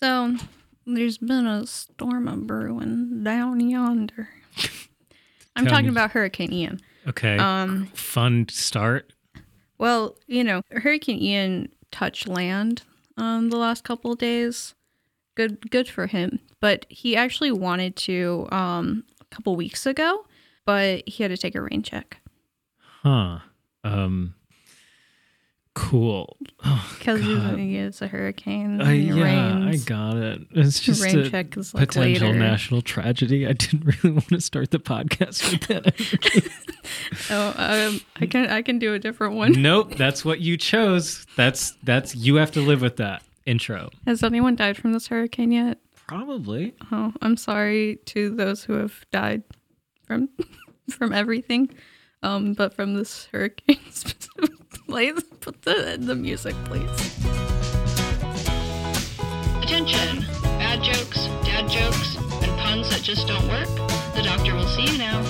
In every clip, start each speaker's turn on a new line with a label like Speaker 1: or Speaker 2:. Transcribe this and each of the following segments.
Speaker 1: So there's been a storm a brewing down yonder. I'm
Speaker 2: Tell
Speaker 1: talking
Speaker 2: me.
Speaker 1: about Hurricane Ian.
Speaker 2: Okay.
Speaker 1: Um,
Speaker 2: Fun start.
Speaker 1: well, you know, Hurricane Ian touched land um the last couple of days. Good good for him. But he actually wanted to um a couple weeks ago, but he had to take a rain check.
Speaker 2: Huh. Um. Cool. Oh,
Speaker 1: Because
Speaker 2: God.
Speaker 1: it's a hurricane. It
Speaker 2: yeah, I got it. It's just
Speaker 1: rain
Speaker 2: a
Speaker 1: check is like
Speaker 2: potential
Speaker 1: later.
Speaker 2: national tragedy. I didn't really want to start the podcast with that.
Speaker 1: Oh, um, I can I can do a different one.
Speaker 2: nope, that's what you chose. That's that's you have to live with that intro.
Speaker 1: Has anyone died from this hurricane yet?
Speaker 2: Probably.
Speaker 1: Oh, I'm sorry to those who have died from from everything, um, but from this hurricane specifically. Please put the the music, please.
Speaker 3: Attention! Bad jokes, dad jokes, and puns that just don't work. The doctor will see you now.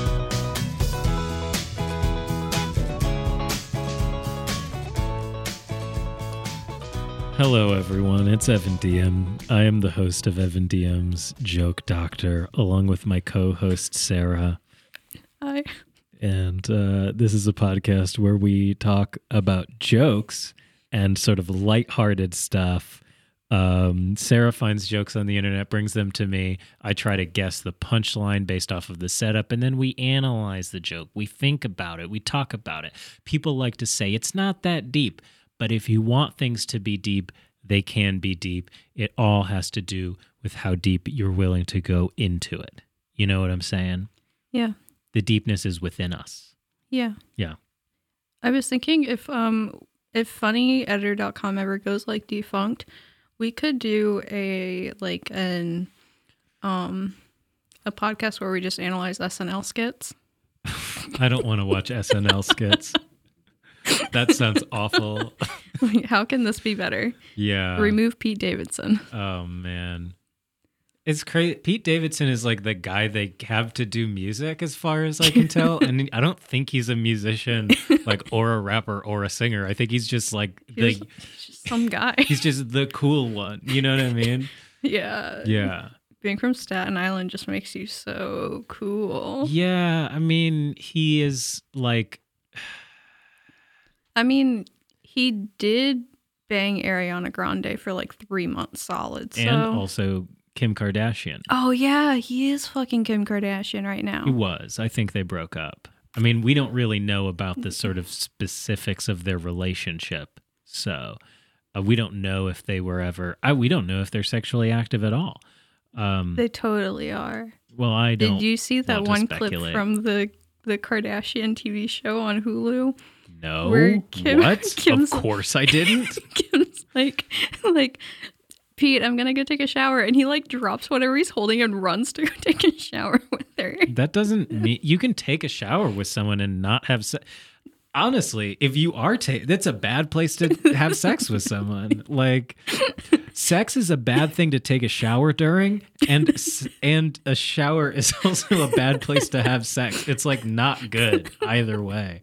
Speaker 2: Hello, everyone. It's Evan DM. I am the host of Evan DM's Joke Doctor, along with my co-host Sarah.
Speaker 1: I
Speaker 2: and uh, this is a podcast where we talk about jokes and sort of lighthearted stuff. Um, Sarah finds jokes on the internet, brings them to me. I try to guess the punchline based off of the setup, and then we analyze the joke. We think about it. We talk about it. People like to say it's not that deep, but if you want things to be deep, they can be deep. It all has to do with how deep you're willing to go into it. You know what I'm saying?
Speaker 1: yeah
Speaker 2: The deepness is within us.
Speaker 1: yeah
Speaker 2: Yeah.
Speaker 1: I was thinking if um if funnyeditor.com ever goes like defunct, we could do a like an um a podcast where we just analyze SNL skits.
Speaker 2: I don't want to watch SNL skits. That sounds awful.
Speaker 1: How can this be better?
Speaker 2: Yeah.
Speaker 1: Remove Pete Davidson.
Speaker 2: oh man. It's crazy. Pete Davidson is like the guy they have to do music as far as I can tell. and I don't think he's a musician like or a rapper or a singer. I think he's just like
Speaker 1: He's,
Speaker 2: the
Speaker 1: just some guy.
Speaker 2: he's just the cool one. You know what I mean?
Speaker 1: yeah.
Speaker 2: Yeah.
Speaker 1: Being from Staten Island just makes you so cool.
Speaker 2: Yeah. I mean, he is like
Speaker 1: I mean, he did bang Ariana Grande for like three months solid. So.
Speaker 2: and also Kim Kardashian.
Speaker 1: Oh yeah, he is fucking Kim Kardashian right now.
Speaker 2: He was. I think they broke up. I mean, we don't really know about the sort of specifics of their relationship. So uh, we don't know if they were ever, I, we don't know if they're sexually active at all. Um,
Speaker 1: They totally are.
Speaker 2: well, I don't.
Speaker 1: Did you see that one clip from the the Kardashian TV show on Hulu?
Speaker 2: No.
Speaker 1: where Kim-
Speaker 2: what?
Speaker 1: Kim's-
Speaker 2: of course I didn't.
Speaker 1: Kim's like like Pete, I'm gonna go take a shower, and he like drops whatever he's holding and runs to go take a shower with her.
Speaker 2: that doesn't mean you can take a shower with someone and not have sex. Honestly, if you are ta- that's a bad place to have sex with someone. Like sex is a bad thing to take a shower during and and a shower is also a bad place to have sex. It's like not good either way.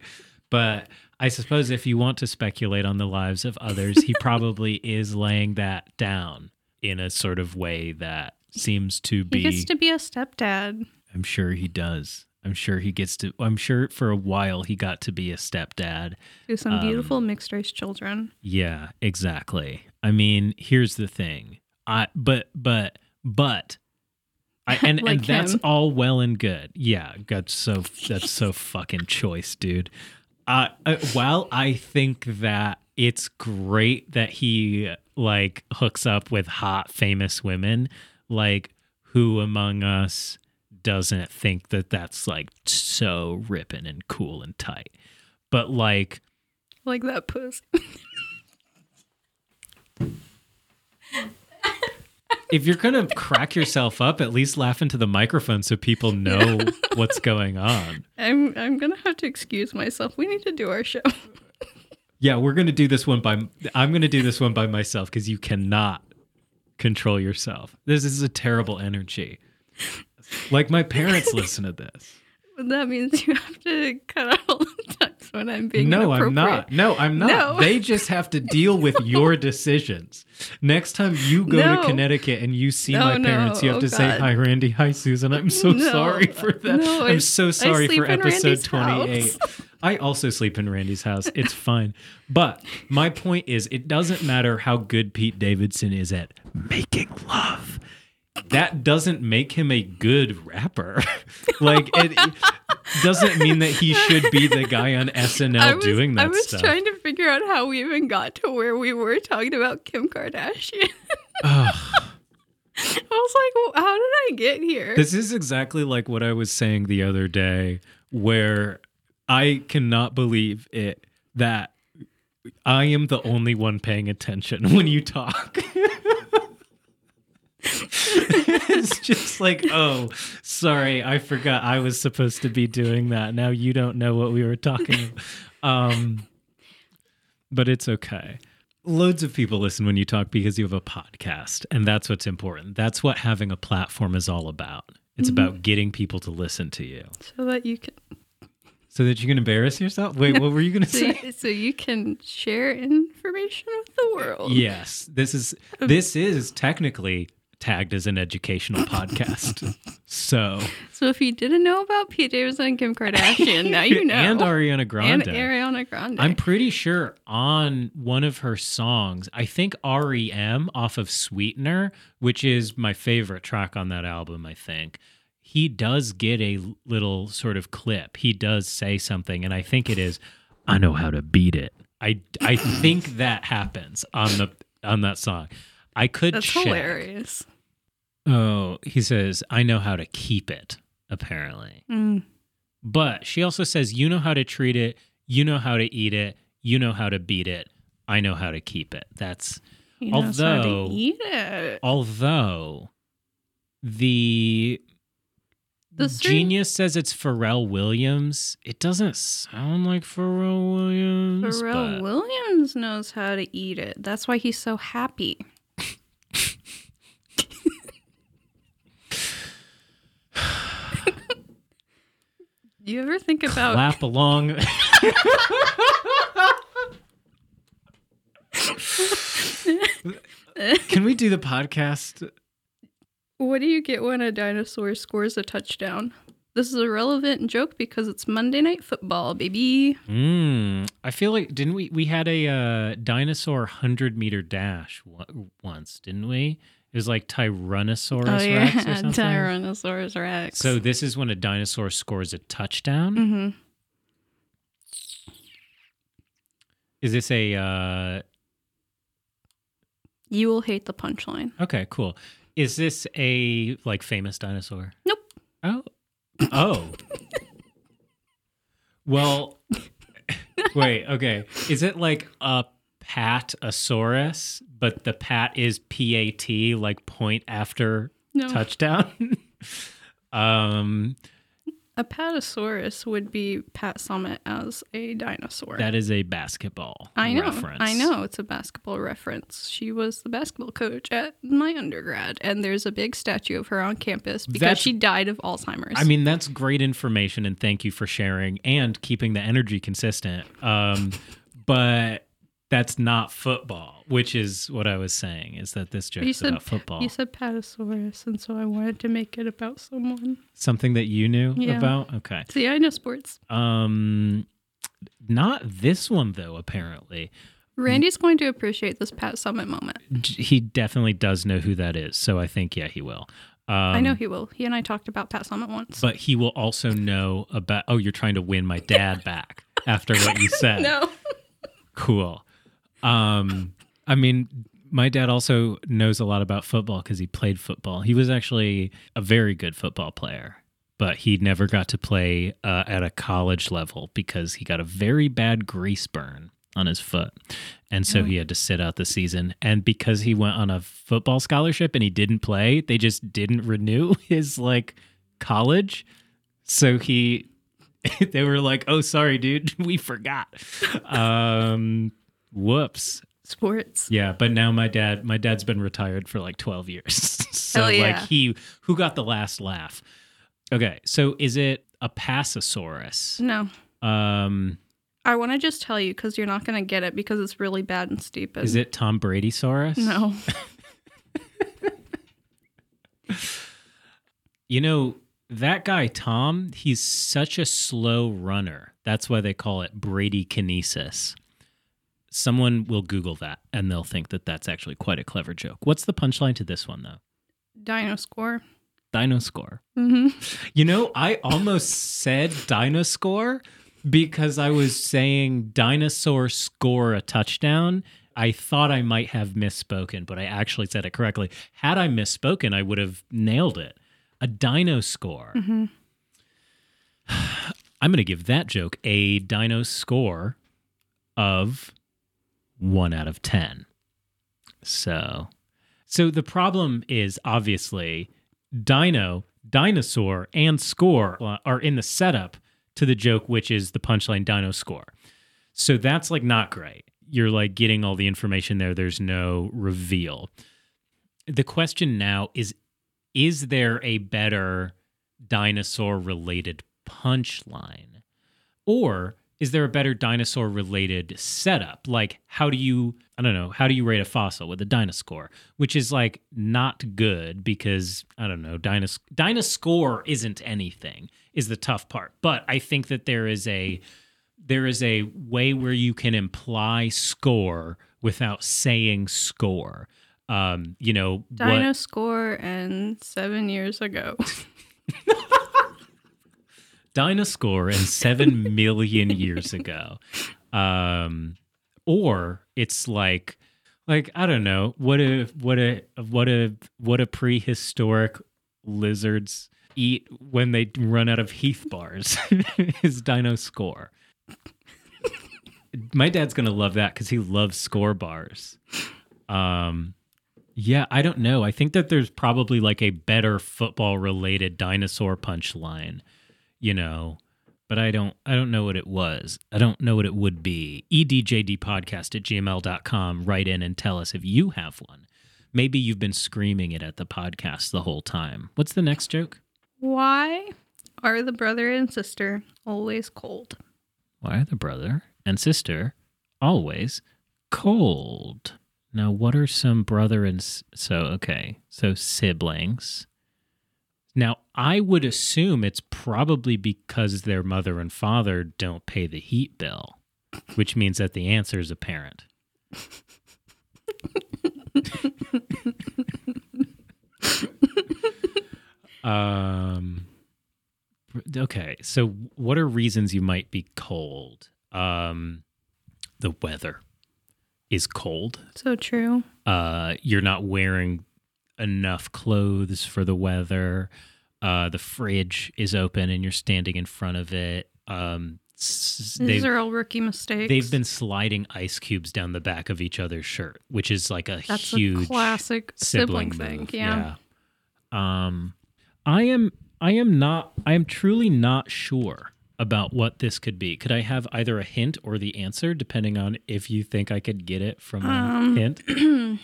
Speaker 2: But I suppose if you want to speculate on the lives of others, he probably is laying that down in a sort of way that seems to be.
Speaker 1: He gets to be a stepdad.
Speaker 2: I'm sure he does. I'm sure he gets to. I'm sure for a while he got to be a stepdad.
Speaker 1: To some
Speaker 2: Um,
Speaker 1: beautiful mixed race children.
Speaker 2: Yeah, exactly. I mean, here's the thing. I but but but I and
Speaker 1: Like
Speaker 2: and that's all well and good. Yeah, that's so that's so fucking choice, dude. Uh, uh, while I think that it's great that he like hooks up with hot famous women, like who among us doesn't think that that's like so ripping and cool and tight? But like
Speaker 1: Like that pussy.
Speaker 2: if you're gonna crack yourself up, at least laugh into the microphone so people know what's going on.
Speaker 1: I'm I'm gonna have to excuse myself. We need to do our show.
Speaker 2: Yeah, we're gonna do this one by. I'm gonna do this one by myself because you cannot control yourself. This is a terrible energy. Like my parents listen to this.
Speaker 1: That means you have to cut out all the text when I'm being
Speaker 2: no, I'm not. No, I'm not.
Speaker 1: No.
Speaker 2: They just have to deal with your decisions. Next time you go
Speaker 1: No.
Speaker 2: to Connecticut and you see
Speaker 1: No,
Speaker 2: my parents, you have
Speaker 1: Oh,
Speaker 2: to say, Hi, Randy. Hi, Susan. I'm so sorry for that. I'm so sorry for episode
Speaker 1: Randy's
Speaker 2: 28. I also sleep in Randy's house. It's fine. But my point is, it doesn't matter how good Pete Davidson is at making love. That doesn't make him a good rapper. like, it doesn't mean that he should be the guy on SNL
Speaker 1: was,
Speaker 2: doing that stuff.
Speaker 1: I was
Speaker 2: stuff.
Speaker 1: trying to figure out how we even got to where we were talking about Kim Kardashian. I was like, well, how did I get here?
Speaker 2: This is exactly like what I was saying the other day, where I cannot believe it that I am the only one paying attention when you talk. it's just like, oh, sorry, I forgot I was supposed to be doing that. Now you don't know what we were talking about. Um, but it's okay. Loads of people listen when you talk because you have a podcast, and that's what's important. That's what having a platform is all about. It's about getting people to listen to you
Speaker 1: so that you can
Speaker 2: so that you can embarrass yourself. Wait, what were you going to
Speaker 1: so
Speaker 2: say?
Speaker 1: so you can share information with the world.
Speaker 2: Yes, this is this is technically tagged as an educational podcast. So
Speaker 1: So if you didn't know about Pete Davidson and Kim Kardashian, now you know.
Speaker 2: and Ariana Grande. And.
Speaker 1: Ariana Grande.
Speaker 2: I'm pretty sure on one of her songs, I think REM off of Sweetener, which is my favorite track on that album, I think. He does get a little sort of clip. He does say something, and I think it is, I know how to beat it. I I think that happens on the on that song. I could
Speaker 1: That's
Speaker 2: check.
Speaker 1: hilarious.
Speaker 2: Oh, he says, I know how to keep it, apparently.
Speaker 1: Mm.
Speaker 2: But she also says, You know how to treat it, you know how to eat it, you know how to beat it, I know how to keep it. That's
Speaker 1: He
Speaker 2: Although-
Speaker 1: eat it.
Speaker 2: although the
Speaker 1: The
Speaker 2: genius says it's Pharrell Williams. It doesn't sound like Pharrell Williams.
Speaker 1: Pharrell Williams knows how to eat it. That's why he's so happy. You ever think about
Speaker 2: clap along. Can we do the podcast?
Speaker 1: what do you get when a dinosaur scores a touchdown? This is a relevant joke because it's Monday Night Football, baby.
Speaker 2: Mm, I feel like didn't we we had a uh, dinosaur hundred meter dash w- once, didn't we? It was like Tyrannosaurus
Speaker 1: oh
Speaker 2: Rex or
Speaker 1: yeah,
Speaker 2: something.
Speaker 1: Tyrannosaurus Rex.
Speaker 2: So this is when a dinosaur scores a touchdown.
Speaker 1: hmm
Speaker 2: Is this a uh,
Speaker 1: you will hate the punchline.
Speaker 2: okay? Cool. Is this a like famous dinosaur?
Speaker 1: Nope.
Speaker 2: Oh, oh. well, wait. Okay. Is it like a patasaurus, but the pat is P A T, like point after
Speaker 1: No,
Speaker 2: touchdown? um,
Speaker 1: a Patasaurus would be Pat Summitt as a dinosaur.
Speaker 2: that is a basketball
Speaker 1: I know.
Speaker 2: reference.
Speaker 1: I know. It's a basketball reference. She was the basketball coach at my undergrad, and there's a big statue of her on campus because
Speaker 2: That's-
Speaker 1: she died of Alzheimer's.
Speaker 2: I mean, that's great information, and thank you for sharing and keeping the energy consistent. Um, but that's not football, which is what I was saying. Is that this joke is about football?
Speaker 1: you said Patasaurus, and so I wanted to make it about someone.
Speaker 2: Something that you knew
Speaker 1: Yeah.
Speaker 2: about? Okay.
Speaker 1: See, I know sports.
Speaker 2: Um, not this one though. Apparently,
Speaker 1: Randy's going to appreciate this Pat Summitt moment.
Speaker 2: He definitely does know who that is. So I think yeah, he will. Um,
Speaker 1: I know he will. He and I talked about Pat Summitt once.
Speaker 2: but he will also know about. Oh, you're trying to win my dad back after what you said.
Speaker 1: no.
Speaker 2: Cool. Um, I mean, my dad also knows a lot about football because he played football. He was actually a very good football player, but he never got to play uh, at a college level because he got a very bad grease burn on his foot. And so he had to sit out the season. And because he went on a football scholarship and he didn't play, they just didn't renew his like college. So he they were like, "Oh, sorry, dude, we forgot." Um, whoops.
Speaker 1: Sports.
Speaker 2: Yeah, but now my dad, my dad's been retired for like twelve years, so
Speaker 1: yeah.
Speaker 2: like he, who got the last laugh? Okay, so is it a Passosaurus?
Speaker 1: No.
Speaker 2: Um,
Speaker 1: I want to just tell you because you're not going to get it because it's really bad and stupid.
Speaker 2: Is it Tom Brady Saurus?
Speaker 1: No.
Speaker 2: You know, that guy, Tom, he's such a slow runner. That's why they call it Brady kinesis. Someone will Google that and they'll think that that's actually quite a clever joke. What's the punchline to this one, though?
Speaker 1: Dino score.
Speaker 2: Dino score.
Speaker 1: hmm
Speaker 2: You know, I almost said dinosaur because I was saying dinosaur score a touchdown. I thought I might have misspoken, but I actually said it correctly. Had I misspoken, I would have nailed it. A dino score.
Speaker 1: hmm
Speaker 2: I'm going to give that joke a dino score of 1 out of 10. So, so the problem is obviously dino, dinosaur and score uh, are in the setup to the joke which is the punchline dino score. So that's like not great. You're like getting all the information there there's no reveal. The question now is is there a better dinosaur related punchline? Or is there a better dinosaur related setup? Like, how do you, I don't know, how do you rate a fossil with a dinosaur? Which is like not good because, I don't know, dinos- dinosaur isn't anything, is the tough part. But I think that there is a, there is a way where you can imply score without saying score. Um, you know, what-
Speaker 1: score and seven years ago.
Speaker 2: Dinosaur and seven million years ago. Um, or it's like, like I don't know, what a what a what a what a prehistoric lizards eat when they run out of Heath bars is Dino Score. My dad's gonna love that because he loves score bars. Um, yeah, I don't know. I think that there's probably like a better football related dinosaur punchline you know but i don't i don't know what it was. I don't know what it would be. Edjdpodcast at gmail.com write in and tell us if you have one. Maybe you've been screaming it at the podcast the whole time. What's the next joke?
Speaker 1: Why are the brother and sister always cold?
Speaker 2: why are the brother and sister always cold? Now what are some brother and s- so okay so siblings now i would assume it's probably because their mother and father don't pay the heat bill which means that the answer is apparent. Um okay so what are reasons you might be cold? Um the weather is cold.
Speaker 1: So true.
Speaker 2: uh you're not wearing enough clothes for the weather uh the fridge is open and you're standing in front of it um
Speaker 1: These
Speaker 2: they've,
Speaker 1: are all rookie mistakes.
Speaker 2: they've been sliding ice cubes down the back of each other's shirt which is like a
Speaker 1: That's
Speaker 2: huge
Speaker 1: a classic
Speaker 2: sibling,
Speaker 1: sibling, thing. Yeah.
Speaker 2: yeah. Um I am I am not I am truly not sure about what this could be. Could I have either a hint or the answer depending on if you think I could get it from a
Speaker 1: Um,
Speaker 2: hint?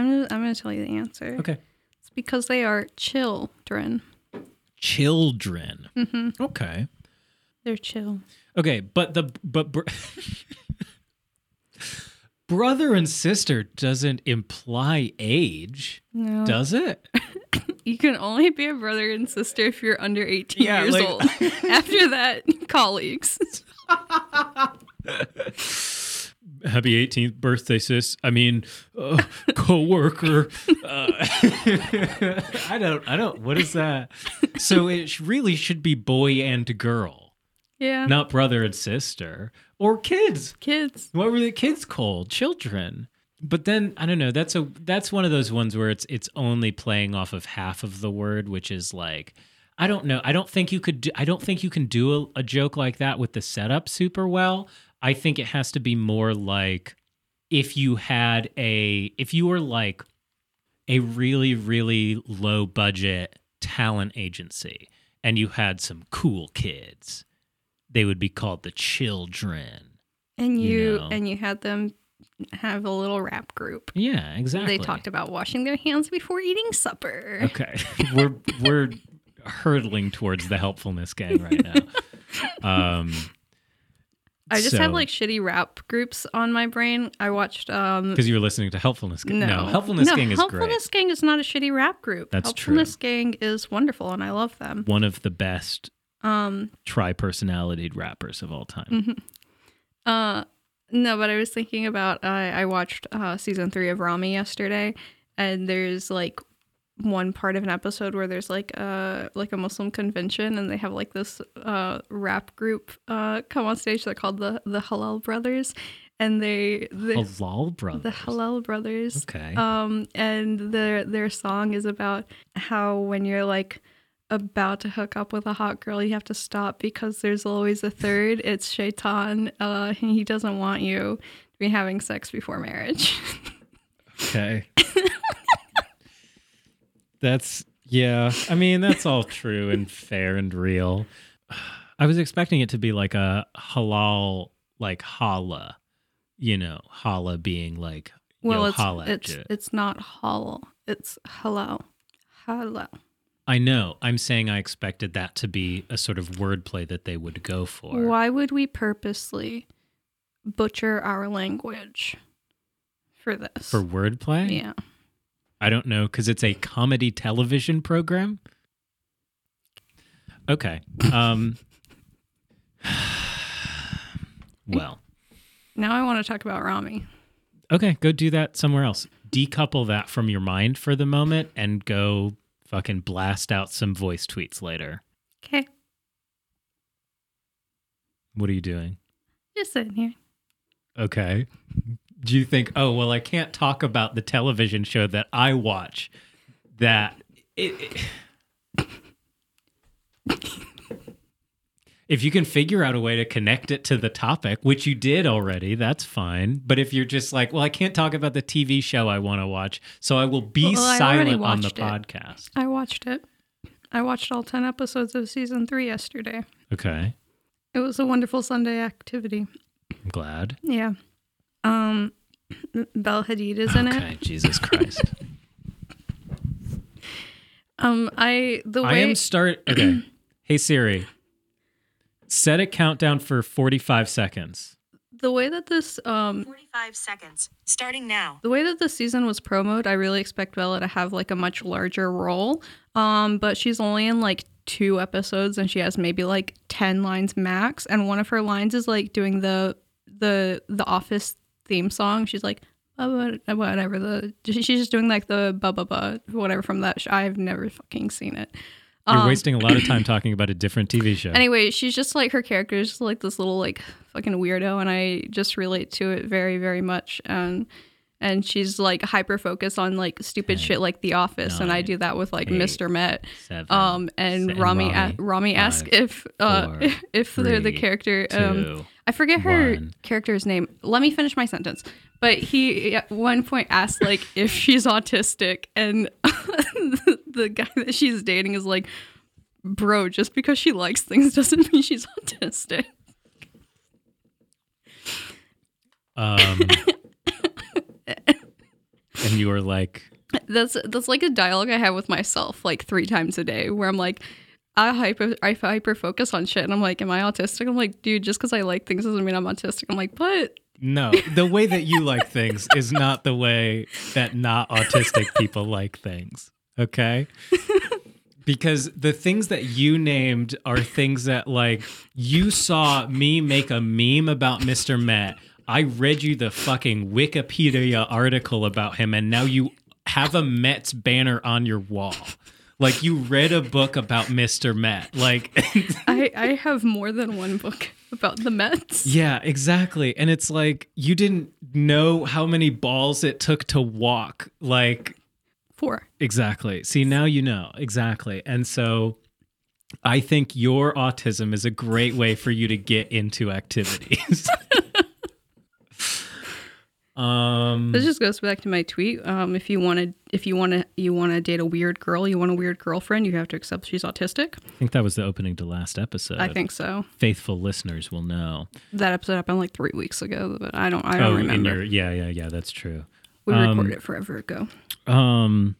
Speaker 1: I'm gonna, I'm gonna tell you the answer.
Speaker 2: Okay.
Speaker 1: It's because they are children.
Speaker 2: Children.
Speaker 1: hmm
Speaker 2: Okay.
Speaker 1: They're chill.
Speaker 2: Okay, but the but br- brother and sister doesn't imply age,
Speaker 1: No,
Speaker 2: does it?
Speaker 1: you can only be a brother and sister if you're under 18
Speaker 2: Yeah,
Speaker 1: years
Speaker 2: like-
Speaker 1: old. After that, colleagues.
Speaker 2: Happy 18th birthday, sis. I mean, uh, co-worker. Uh, I don't. I don't. What is that? So it really should be boy and girl,
Speaker 1: Yeah,
Speaker 2: not brother and sister or kids.
Speaker 1: kids.
Speaker 2: What were the kids called? Children. But then I don't know. That's a that's one of those ones where it's it's only playing off of half of the word, which is like I don't know. I don't think you could. Do, I don't think you can do a, a joke like that with the setup super well. I think it has to be more like if you had a if you were like a really really low budget talent agency and you had some cool kids, they would be called the children.
Speaker 1: And
Speaker 2: You
Speaker 1: you,
Speaker 2: know.
Speaker 1: and you had them have a little rap group.
Speaker 2: Yeah, exactly.
Speaker 1: They talked about washing their hands before eating supper.
Speaker 2: Okay, we're we're hurtling towards the helpfulness gang right now. Um,
Speaker 1: I just have like shitty rap groups on my brain. I watched um
Speaker 2: Because you were listening to Helpfulness Gang.
Speaker 1: no,
Speaker 2: No, Helpfulness
Speaker 1: no,
Speaker 2: Gang is
Speaker 1: Helpfulness Gang is not a shitty rap group.
Speaker 2: That's true.
Speaker 1: Helpfulness Gang is wonderful and I love them.
Speaker 2: One of the best
Speaker 1: Um
Speaker 2: tri personality rappers of all time.
Speaker 1: mhm. uh no, but I was thinking about I I watched uh season 3 of Ramy yesterday and there's like one part of an episode where there's like a like a Muslim convention and they have like this uh rap group uh come on stage they're called the the Halal Brothers and they, they
Speaker 2: Halal Brothers.
Speaker 1: the Halal Brothers
Speaker 2: Okay.
Speaker 1: um and their their song is about how when you're like about to hook up with a hot girl you have to stop because there's always a third it's shaitan uh and he doesn't want you to be having sex before marriage
Speaker 2: Okay. that's yeah. I mean, that's all true and fair and real. I was expecting it to be like a halal, like holla, you know, holla being like,
Speaker 1: well it's
Speaker 2: holla
Speaker 1: it's
Speaker 2: ya.
Speaker 1: it's not halal it's halal halal
Speaker 2: I know. I'm saying I expected that to be a sort of wordplay that they would go for.
Speaker 1: why would we purposely butcher our language for this
Speaker 2: For wordplay?
Speaker 1: yeah
Speaker 2: I don't know because it's a comedy television program. Okay. Um. well,
Speaker 1: now i want to talk about Ramy
Speaker 2: okay. Go do that somewhere else. Decouple that from your mind for the moment and go fucking blast out some voice tweets later.
Speaker 1: okay
Speaker 2: What are you doing?
Speaker 1: just sitting here
Speaker 2: Okay. Do you think, oh, well, I can't talk about the television show that I watch that it, it- if you can figure out a way to connect it to the topic, which you did already, that's fine. But if you're just like, well, I can't talk about the TV show I want to watch, so I will be
Speaker 1: Well,
Speaker 2: silent on the
Speaker 1: it.
Speaker 2: podcast.
Speaker 1: I watched it. I watched all 10 episodes of season three yesterday.
Speaker 2: Okay.
Speaker 1: It was a wonderful Sunday activity.
Speaker 2: I'm glad.
Speaker 1: Yeah. Um, Bella Hadid is in
Speaker 2: okay.
Speaker 1: it.
Speaker 2: Jesus Christ.
Speaker 1: Um, I, the way I
Speaker 2: am start. Okay. hey Siri, set a countdown for 45 seconds.
Speaker 1: the way that this, um,
Speaker 4: 45 seconds. Starting now.
Speaker 1: the way that this season was promoted, I really expect Bella to have like a much larger role. Um, but she's only in like two episodes and she has maybe like 10 lines max. And one of her lines is like doing the, the, the office theme song. She's like, "Uh, what- whatever the, she's just doing like the ba ba ba, whatever from that. sh- I've never fucking seen it.
Speaker 2: You're
Speaker 1: Um,
Speaker 2: wasting a lot of time talking about a different TV show.
Speaker 1: Anyway, she's just like her character is just like this little like fucking weirdo, and I just relate to it very very much. And and she's like hyper focused on like stupid
Speaker 2: Ten,
Speaker 1: shit like The Office, and I do that with like
Speaker 2: eight,
Speaker 1: Mr. Met.
Speaker 2: Seven,
Speaker 1: Um, and
Speaker 2: and Ramy
Speaker 1: Ramy, Ramy, Ramy
Speaker 2: five,
Speaker 1: if uh
Speaker 2: four,
Speaker 1: if they're the
Speaker 2: three,
Speaker 1: character um
Speaker 2: two,
Speaker 1: I forget her
Speaker 2: one.
Speaker 1: character's name. Let me finish my sentence. But he at one point asked like if she's autistic, and the, guy that she's dating is like, "Bro, just because she likes things doesn't mean she's autistic."
Speaker 2: Um, and you were like,
Speaker 1: That's that's like a dialogue I have with myself like three times a day, where I'm like. I hyper I hyper focus on shit and I'm like, am I autistic? I'm like, dude, just because I like things doesn't mean I'm autistic. I'm like, but
Speaker 2: no, the way that you like things is not the way that not autistic people like things. Okay. Because the things that you named are things that, like, you saw me make a meme about Mr. Met. I read you the fucking Wikipedia article about him, and now you have a Mets banner on your wall. Like, you read a book about Mr. Met. Like,
Speaker 1: I, I have more than one book about the Mets.
Speaker 2: Yeah, exactly. And it's like you didn't know how many balls it took to walk. Like,
Speaker 1: Four.
Speaker 2: exactly. See, now you know. Exactly. And so I think your autism is a great way for you to get into activities. um
Speaker 1: This just goes back to my tweet. Um, if you want to, if you want to, you want to date a weird girl, you want a weird girlfriend, you have to accept she's autistic.
Speaker 2: I think that was the opening to last episode.
Speaker 1: I think so.
Speaker 2: faithful listeners will know.
Speaker 1: That episode happened like three weeks ago, but I don't, I don't
Speaker 2: oh,
Speaker 1: remember.
Speaker 2: your yeah, yeah, yeah, that's true.
Speaker 1: we
Speaker 2: um,
Speaker 1: recorded it forever ago.
Speaker 2: Um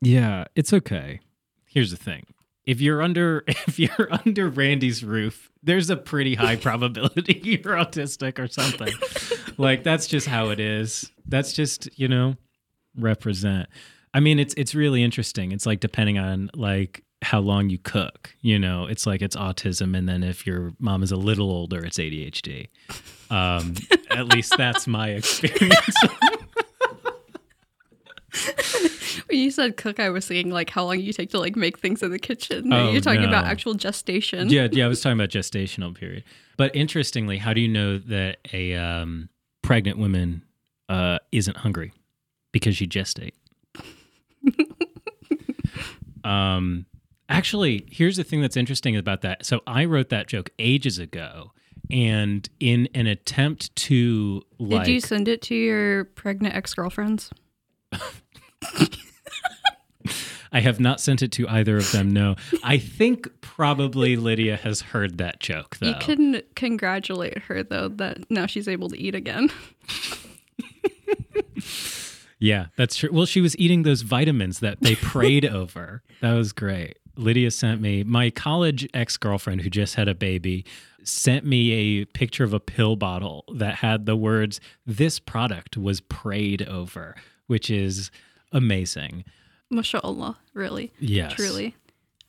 Speaker 2: yeah, it's okay. Here's the thing. If you're under if you're under Randy's roof, there's a pretty high probability you're autistic or something. like that's just how it is. That's just, you know, represent. I mean, it's it's really interesting. It's like depending on like how long you cook, you know, it's like it's autism and then if your mom is a little older, it's ADHD. Um at least that's my experience.
Speaker 1: When you said cook, I was thinking like how long you take to like make things in the kitchen.
Speaker 2: Oh,
Speaker 1: You're talking about actual gestation.
Speaker 2: yeah, yeah, I was talking about gestational period. But interestingly, how do you know that a um, pregnant woman uh, isn't hungry because she gestate? um, actually, here's the thing that's interesting about that. So I wrote that joke ages ago, and in an attempt to like,
Speaker 1: Did you send it to your pregnant ex girlfriends?
Speaker 2: I have not sent it to either of them. No, I think probably Lydia has heard that joke though.
Speaker 1: You can congratulate her though that now she's able to eat again.
Speaker 2: Yeah, that's true. Well, she was eating those vitamins that they prayed over. That was great. Lydia sent me my college ex girlfriend who just had a baby sent me a picture of a pill bottle that had the words "This product was prayed over," which is amazing.
Speaker 1: Mashallah, really.
Speaker 2: Yes,
Speaker 1: Truly.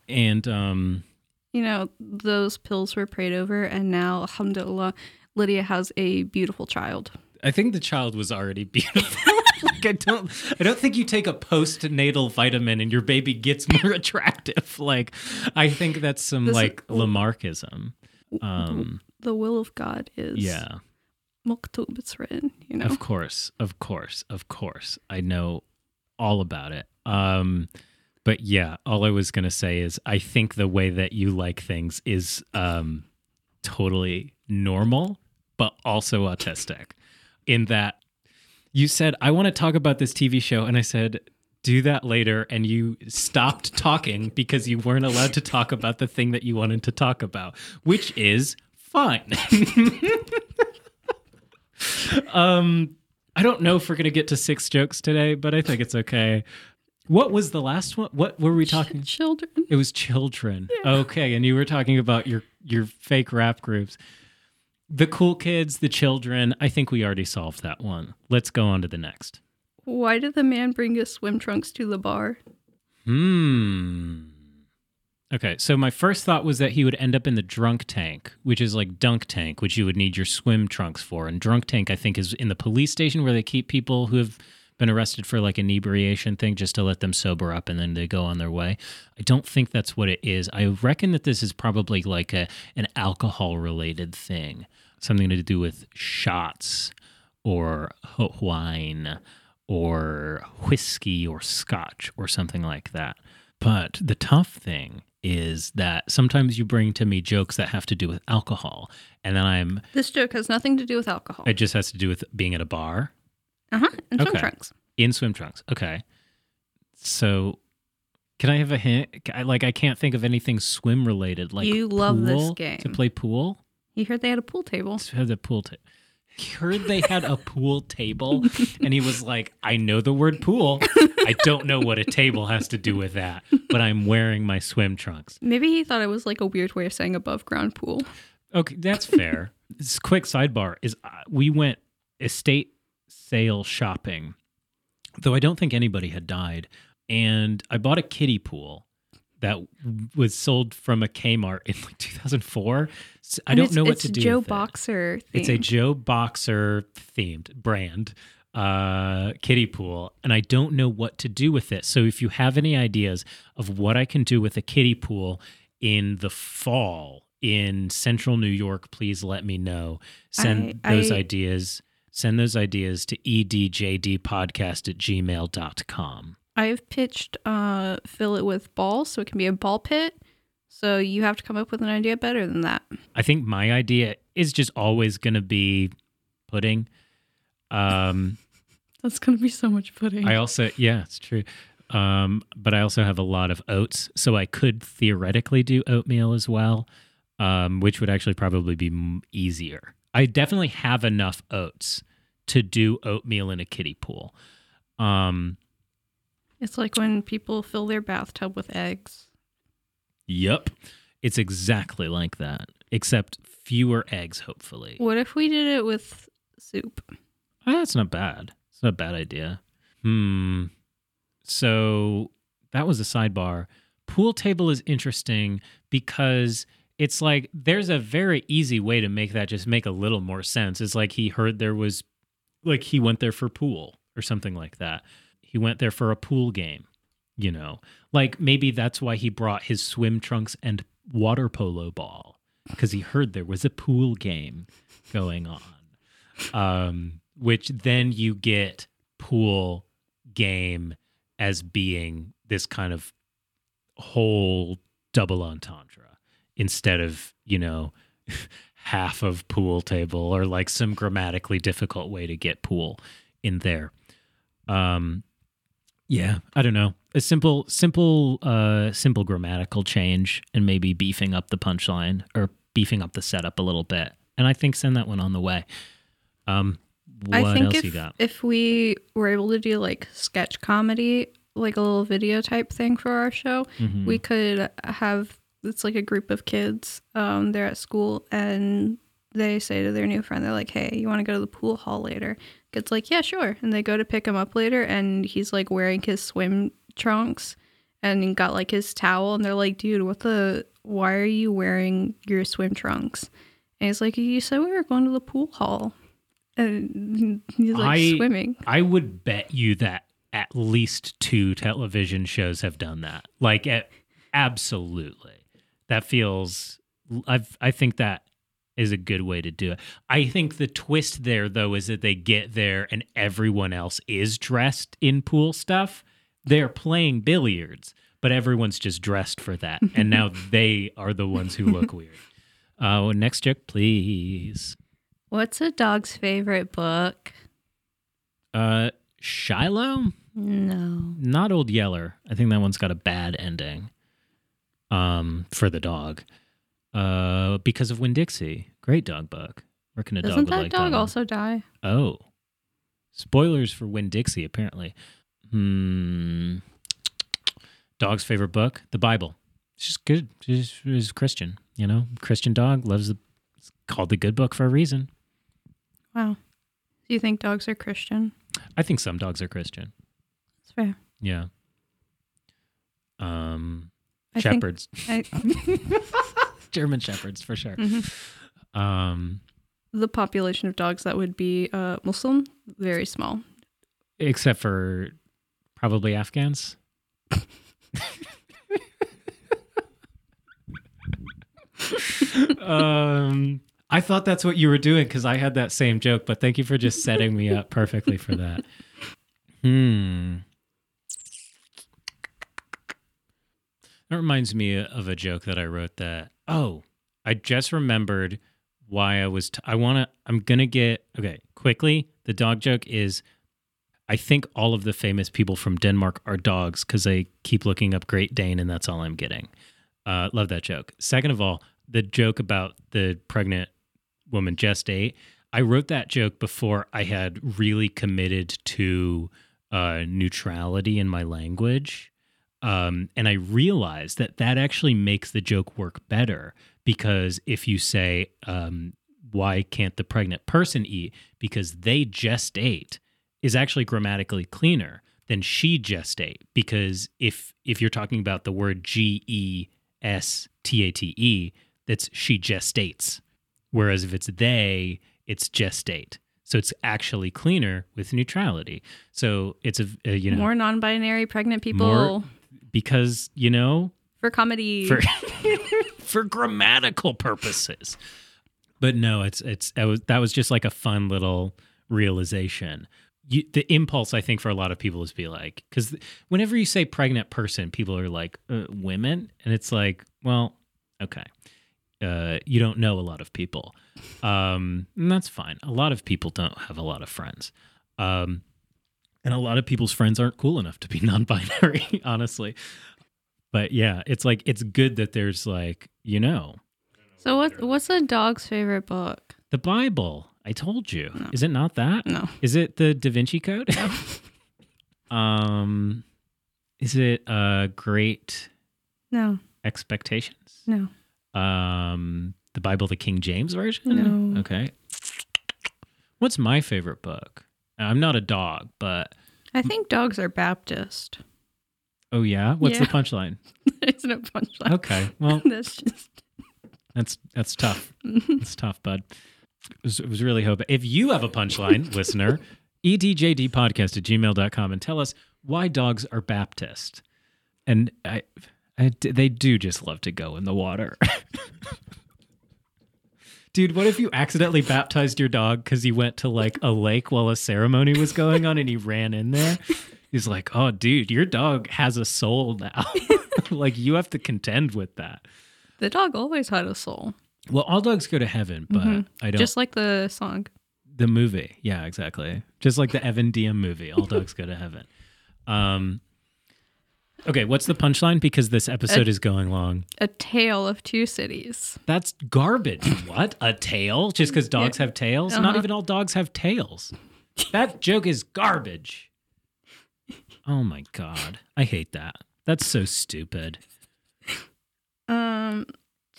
Speaker 2: And um,
Speaker 1: You know, those pills were prayed over and now, alhamdulillah, Lydia has a beautiful child.
Speaker 2: I think the child was already beautiful. like I don't I don't think you take a postnatal vitamin and your baby gets more attractive. Like I think that's some
Speaker 1: This is-
Speaker 2: like Lamarckism. Um
Speaker 1: The will of God is
Speaker 2: yeah.
Speaker 1: maktub, it's written, you know.
Speaker 2: Of course. Of course. Of course. I know all about it. Um but yeah, all I was to say is I think the way that you like things is um totally normal but also autistic in that you said I want to talk about this TV show and I said do that later and you stopped talking because you weren't allowed to talk about the thing that you wanted to talk about, which is fine. um I don't know if we're going to get to six jokes today, but I think it's okay. What was the last one? What were we talking?
Speaker 1: Children.
Speaker 2: It was children. Okay, and you were talking about your your fake rap groups. The cool kids, the children. I think we already solved that one. Let's go on to the next.
Speaker 1: Why did the man bring his swim trunks to the bar?
Speaker 2: Hmm. Okay, so my first thought was that he would end up in the drunk tank, which is like dunk tank, which you would need your swim trunks for. And drunk tank, I think, is in the police station where they keep people who have been arrested for like inebriation thing just to let them sober up and then they go on their way. I don't think that's what it is. I reckon that this is probably like a an alcohol related thing, something to do with shots or wine or whiskey or scotch or something like that. But the tough thing is that sometimes you bring to me jokes that have to do with alcohol, and then I'm
Speaker 1: This joke has nothing to do with alcohol.
Speaker 2: it just has to do with being at a bar
Speaker 1: Uh huh. And swim
Speaker 2: Okay.
Speaker 1: trunks.
Speaker 2: in swim trunks. Okay, so can I have a hint? I, like I can't think of anything swim related. Like
Speaker 1: You love this game.
Speaker 2: to play pool.
Speaker 1: You heard they had a pool table.
Speaker 2: Had the pool table. He heard they had a pool table, and he was like, "I know the word pool. I don't know what a table has to do with that, but I'm wearing my swim trunks."
Speaker 1: Maybe he thought it was like a weird way of saying above ground pool.
Speaker 2: Okay, that's fair. this quick sidebar is uh, we went estate sale shopping, though I don't think anybody had died, and I bought a kiddie pool that was sold from a Kmart in like 2004. S- I don't know what to do.
Speaker 1: Joe
Speaker 2: with it.
Speaker 1: Boxer.
Speaker 2: It's a. Joe Boxer themed brand uh kiddie pool and I don't know what to do with it. So if you have any ideas of what I can do with a kiddie pool in the fall in central New York, please let me know. Send
Speaker 1: I-
Speaker 2: those
Speaker 1: I-
Speaker 2: ideas send those ideas to edjdpodcast at gmail.com.
Speaker 1: I've pitched uh fill it with balls so it can be a ball pit. So you have to come up with an idea better than that.
Speaker 2: I think my idea is just always gonna be pudding. Um
Speaker 1: That's gonna be so much pudding.
Speaker 2: I also, yeah, it's true. Um, but I also have a lot of oats, so I could theoretically do oatmeal as well, um, which would actually probably be easier. I definitely have enough oats to do oatmeal in a kiddie pool. Um,
Speaker 1: it's like when people fill their bathtub with eggs.
Speaker 2: Yep. It's exactly like that, except fewer eggs, hopefully.
Speaker 1: What if we did it with soup?
Speaker 2: Oh, that's not bad. It's not a bad idea. Hmm. So that was a sidebar. Pool table is interesting because it's like there's a very easy way to make that just make a little more sense. It's like he heard there was, like, he went there for pool or something like that. He went there for a pool game, you know? Like maybe that's why he brought his swim trunks and water polo ball because he heard there was a pool game going on. Um, which then you get pool game as being this kind of whole double entendre instead of, you know, half of pool table or like some grammatically difficult way to get pool in there. Um, yeah, I don't know. A simple, simple, uh, simple grammatical change and maybe beefing up the punchline or beefing up the setup a little bit. And I think send that one on the way. Um, what
Speaker 1: I think
Speaker 2: else
Speaker 1: if,
Speaker 2: you got?
Speaker 1: if we were able to do like sketch comedy, like a little video type thing for our show,
Speaker 2: Mhm.
Speaker 1: we could have it's like a group of kids. Um, they're at school and they say to their new friend, they're like, "Hey, you want to go to the pool hall later?" Kid's like, "Yeah, sure." And they go to pick him up later, and he's like wearing his swim trunks and got like his towel, and they're like, "Dude, what the? Why are you wearing your swim trunks?" And he's like, "You said we were going to the pool hall." And he's like
Speaker 2: I-
Speaker 1: swimming.
Speaker 2: I would bet you that at least two television shows have done that. Like, at, absolutely. That feels. I've. I think that is a good way to do it. I think the twist there, though, is that they get there and everyone else is dressed in pool stuff. They're playing billiards, but everyone's just dressed for that, and now they are the ones who look weird. Uh, next joke, please.
Speaker 1: What's a dog's favorite book?
Speaker 2: Uh, Shiloh.
Speaker 1: No.
Speaker 2: not old yeller i think that one's got a bad ending um for the dog uh because of Winn-Dixie. Great dog book. Reckon a dog
Speaker 1: Doesn't
Speaker 2: would
Speaker 1: that
Speaker 2: like
Speaker 1: dog
Speaker 2: that
Speaker 1: also die?
Speaker 2: oh. Spoilers for Winn-Dixie apparently. Hmm. Dog's favorite book? The bible. It's just good. She's, she's christian you know? Christian dog loves the it's called the good book for a reason.
Speaker 1: Wow. Do you think dogs are Christian?
Speaker 2: i think some dogs are christian.
Speaker 1: That's fair.
Speaker 2: yeah. Um
Speaker 1: I
Speaker 2: shepherds
Speaker 1: I,
Speaker 2: German shepherds for sure.
Speaker 1: Mhm.
Speaker 2: Um,
Speaker 1: the population of dogs that would be uh, Muslim, very small.
Speaker 2: except for probably Afghans. um, I thought that's what you were doing because I had that same joke, but thank you for just setting me up perfectly for that. Hmm. That reminds me of a joke that I wrote that, oh, I just remembered why I was, t- I want to, I'm going to get, okay, quickly. The dog joke is I think all of the famous people from Denmark are dogs because I keep looking up Great Dane and that's all I'm getting. Uh, love that joke. Second of all, the joke about the pregnant woman gestate. I wrote that joke before I had really committed to uh, neutrality in my language. Um, and I realized that that actually makes the joke work better because if you say, um, why can't the pregnant person eat? Because they just ate is actually grammatically cleaner than she gestate because if if you're talking about the word G E S T A T E, that's she gestates. Whereas if it's they, it's gestate. So it's actually cleaner with neutrality. So it's a, a you know
Speaker 1: More non-binary pregnant people
Speaker 2: More- because you know
Speaker 1: for comedy.
Speaker 2: for for grammatical purposes. But no, it's it's that was, that was just like a fun little realization. You, the impulse I think for a lot of people is be like because whenever you say pregnant person, people are like uh, women, and it's like, well, okay, uh, you don't know a lot of people, um, and that's fine. A lot of people don't have a lot of friends. Um, and a lot of people's friends aren't cool enough to be non-binary, honestly but yeah it's like it's good that there's like you know
Speaker 1: so what? What's a dog's favorite book?
Speaker 2: the bible i told you
Speaker 1: No.
Speaker 2: is it not that
Speaker 1: No.
Speaker 2: is it the da vinci code no. um is it uh great
Speaker 1: No.
Speaker 2: Expectations?
Speaker 1: No.
Speaker 2: Um, the Bible, the King James version?
Speaker 1: No.
Speaker 2: Okay. What's my favorite book? Uh, I'm not a dog, but
Speaker 1: I think dogs are Baptist.
Speaker 2: oh yeah, what's the punchline?
Speaker 1: it's no punchline.
Speaker 2: Okay, well
Speaker 1: That's just
Speaker 2: that's that's tough. Mm-hmm. It's tough, bud. It was, was really hoping if you have a punchline, listener, edjdpodcast at gmail.com and tell us why dogs are Baptist. And I, I they do just love to go in the water. Dude, what if you accidentally baptized your dog because he went to like a lake while a ceremony was going on and he ran in there? He's like, oh, dude, your dog has a soul now. like, you have to contend with that.
Speaker 1: the dog always had a soul.
Speaker 2: Well, all dogs go to heaven, but
Speaker 1: Mhm.
Speaker 2: I don't.
Speaker 1: Just like the song.
Speaker 2: the movie, yeah, exactly. Just like the Evan Diem movie, all dogs go to heaven. Um, okay, what's the punchline? Because this episode is going long.
Speaker 1: A tale of two cities.
Speaker 2: That's garbage. what a tail? Just because dogs have tails? Not
Speaker 1: Uh-huh.
Speaker 2: even all dogs have tails. That joke is garbage. Oh my god, I hate that. That's so stupid.
Speaker 1: Um,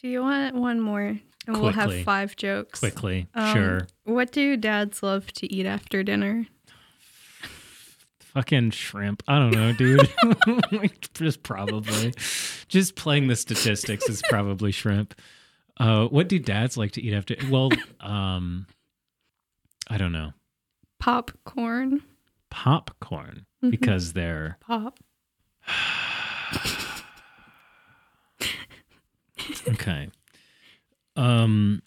Speaker 1: do you want one more? And we'll have five jokes.
Speaker 2: Quickly,
Speaker 1: Um,
Speaker 2: sure.
Speaker 1: What do dads love to eat after dinner?
Speaker 2: Fucking shrimp. I don't know, dude. Just probably. Just playing the statistics is probably shrimp. Uh, what do dads like to eat after? Well, um, I don't know.
Speaker 1: Popcorn.
Speaker 2: Popcorn
Speaker 1: Mhm.
Speaker 2: because they're
Speaker 1: Pop.
Speaker 2: okay. Um,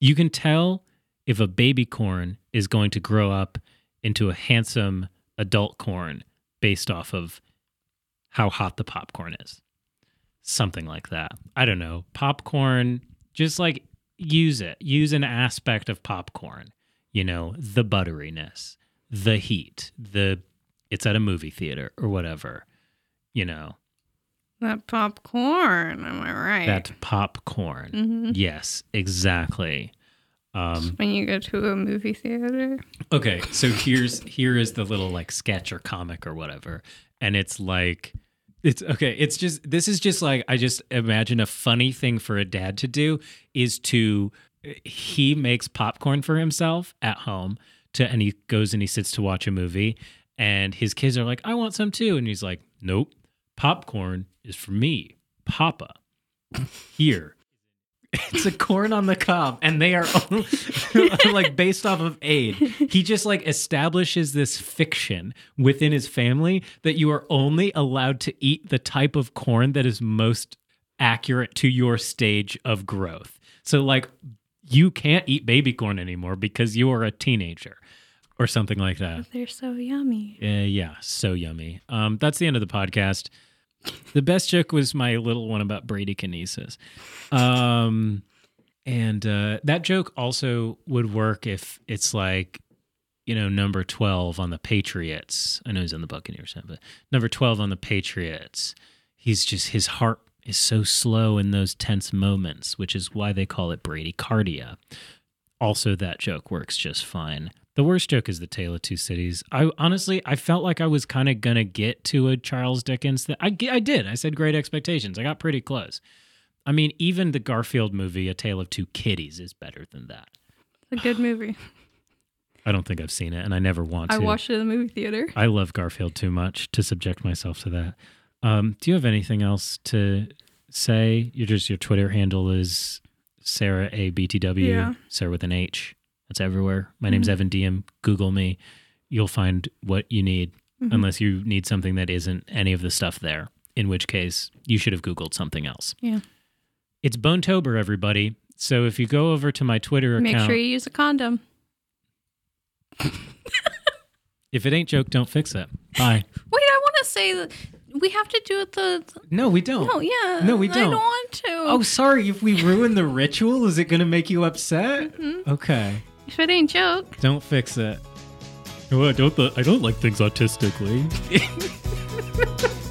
Speaker 2: you can tell if a baby corn is going to grow up into a handsome adult corn based off of how hot the popcorn is. Something like that. I don't know. Popcorn, just like use it. Use an aspect of popcorn. You know, the butteriness, the heat, the it's at a movie theater or whatever. You know,
Speaker 1: That popcorn. Am I right?
Speaker 2: that popcorn.
Speaker 1: hmm
Speaker 2: Yes, exactly. Um,
Speaker 1: When you go to a movie theater.
Speaker 2: okay, so here's here is the little like sketch or comic or whatever, and it's like it's okay. It's just this is just like I just imagine a funny thing for a dad to do is to he makes popcorn for himself at home to and he goes and he sits to watch a movie and his kids are like I want some too and he's like nope popcorn is for me papa here it's a corn on the cob and they are like based off of aid he just like establishes this fiction within his family that you are only allowed to eat the type of corn that is most accurate to your stage of growth so like you can't eat baby corn anymore because you are a teenager or something like that
Speaker 1: They're so yummy.
Speaker 2: uh, yeah, so yummy. Um, that's the end of the podcast. The best joke was my little one about Brady Kinesis. Um, and uh, that joke also would work if it's like, you know, number 12 on the Patriots. I know he's on the Buccaneers, but number 12 on the Patriots. He's just, his heart is so slow in those tense moments, which is why they call it Brady cardia. Also, that joke works just fine. The worst joke is the Tale of Two Cities. I honestly, I felt like I was kind of gonna get to a Charles Dickens. That I, I did. I said Great Expectations. I got pretty close. I mean, even the Garfield movie, A Tale of Two Kitties, is better than that.
Speaker 1: It's a good movie.
Speaker 2: I don't think I've seen it, and I never want to.
Speaker 1: I watched it in the movie theater.
Speaker 2: I love Garfield too much to subject myself to that. Um, do you have anything else to say? Your just your Twitter handle is Sarah A B T W.
Speaker 1: Yeah.
Speaker 2: Sarah with an H. That's everywhere. My name's mm-hmm. Evan Diem. Google me. You'll find what you need, mm-hmm. unless you need something that isn't any of the stuff there. In which case, you should have Googled something else.
Speaker 1: Yeah.
Speaker 2: It's Bonetober, everybody. So if you go over to my Twitter
Speaker 1: Make
Speaker 2: account,
Speaker 1: sure you use a condom.
Speaker 2: if it ain't joke, don't fix it. Bye.
Speaker 1: Wait, I want to say that we have to do it the.
Speaker 2: no, we don't.
Speaker 1: No, yeah.
Speaker 2: No, we don't.
Speaker 1: I
Speaker 2: don't
Speaker 1: want to.
Speaker 2: Oh, sorry. If we ruin the ritual, is it going to make you upset? Mm-hmm. Okay.
Speaker 1: If it ain't joke.
Speaker 2: Don't fix it. Oh, I don't. I don't like things autistically.